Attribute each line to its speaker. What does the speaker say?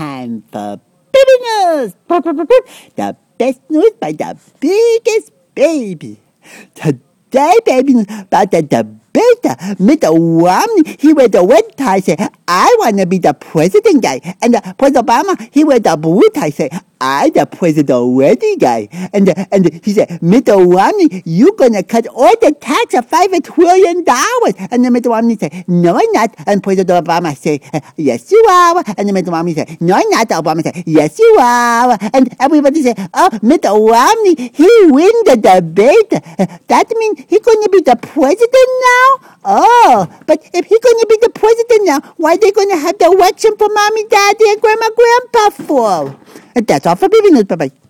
Speaker 1: time for baby news. The best news by the biggest baby. Today, baby news about the debate. Mr. Romney, he wear the red tie, say, I want to be the president guy. And uh, President Obama, he wear the blue tie, say, I the president already guy. And uh, and he said, Mr. Romney, you gonna cut all the tax of five trillion dollars. And then Mr. Romney said, No, I'm not. And President Obama said, Yes, you are. And then Mr. Romney said, No, I'm not. Obama said, Yes, you are. And everybody said, Oh, Mr. Romney, he win the debate. That means he gonna be the president now? Oh, but if he's gonna be the president now, why are they gonna have the election for mommy, daddy, and grandma, grandpa for? And that's all for baby news. Bye bye.